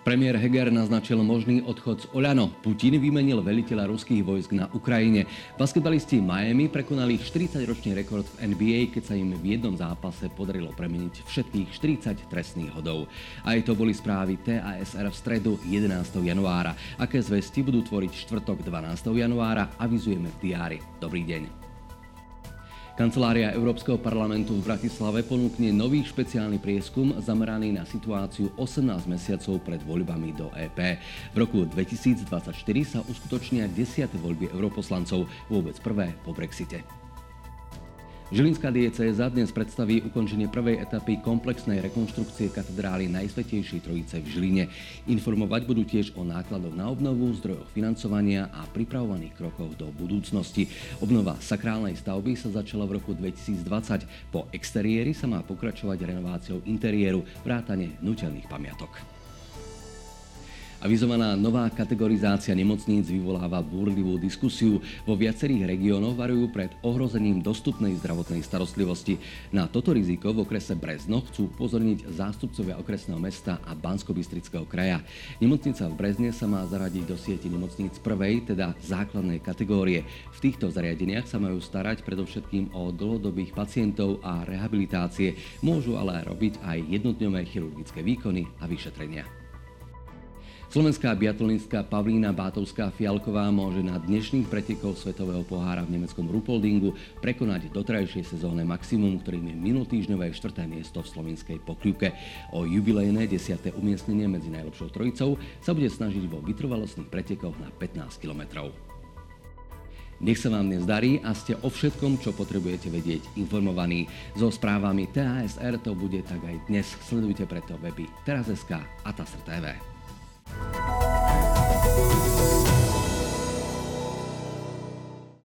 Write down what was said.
Premiér Heger naznačil možný odchod z Oľano. Putin vymenil veliteľa ruských vojsk na Ukrajine. Basketbalisti Miami prekonali 40-ročný rekord v NBA, keď sa im v jednom zápase podarilo premeniť všetkých 40 trestných hodov. Aj to boli správy TASR v stredu 11. januára. Aké zvesti budú tvoriť štvrtok 12. januára, avizujeme v diári. Dobrý deň. Kancelária Európskeho parlamentu v Bratislave ponúkne nový špeciálny prieskum zameraný na situáciu 18 mesiacov pred voľbami do EP. V roku 2024 sa uskutočnia 10. voľby europoslancov, vôbec prvé po Brexite. Žilinská diecéza dnes predstaví ukončenie prvej etapy komplexnej rekonštrukcie katedrály Najsvetejšej Trojice v Žiline. Informovať budú tiež o nákladoch na obnovu, zdrojoch financovania a pripravovaných krokoch do budúcnosti. Obnova sakrálnej stavby sa začala v roku 2020. Po exteriéri sa má pokračovať renováciou interiéru, vrátane nutelných pamiatok. Avizovaná nová kategorizácia nemocníc vyvoláva búrlivú diskusiu. Vo viacerých regiónoch varujú pred ohrozením dostupnej zdravotnej starostlivosti. Na toto riziko v okrese Brezno chcú pozorniť zástupcovia okresného mesta a bansko kraja. Nemocnica v Brezne sa má zaradiť do sieti nemocníc prvej, teda základnej kategórie. V týchto zariadeniach sa majú starať predovšetkým o dlhodobých pacientov a rehabilitácie. Môžu ale robiť aj jednotňové chirurgické výkony a vyšetrenia. Slovenská biatlonistka Pavlína Bátovská Fialková môže na dnešných pretekoch Svetového pohára v nemeckom Rupoldingu prekonať dotrajšie sezónne maximum, ktorým je minulotýžňové štvrté miesto v slovenskej pokľuke. O jubilejné 10. umiestnenie medzi najlepšou trojicou sa bude snažiť vo vytrvalostných pretekoch na 15 kilometrov. Nech sa vám dnes darí a ste o všetkom, čo potrebujete vedieť, informovaní. So správami TASR to bude tak aj dnes. Sledujte preto weby teraz.sk a TASR TV.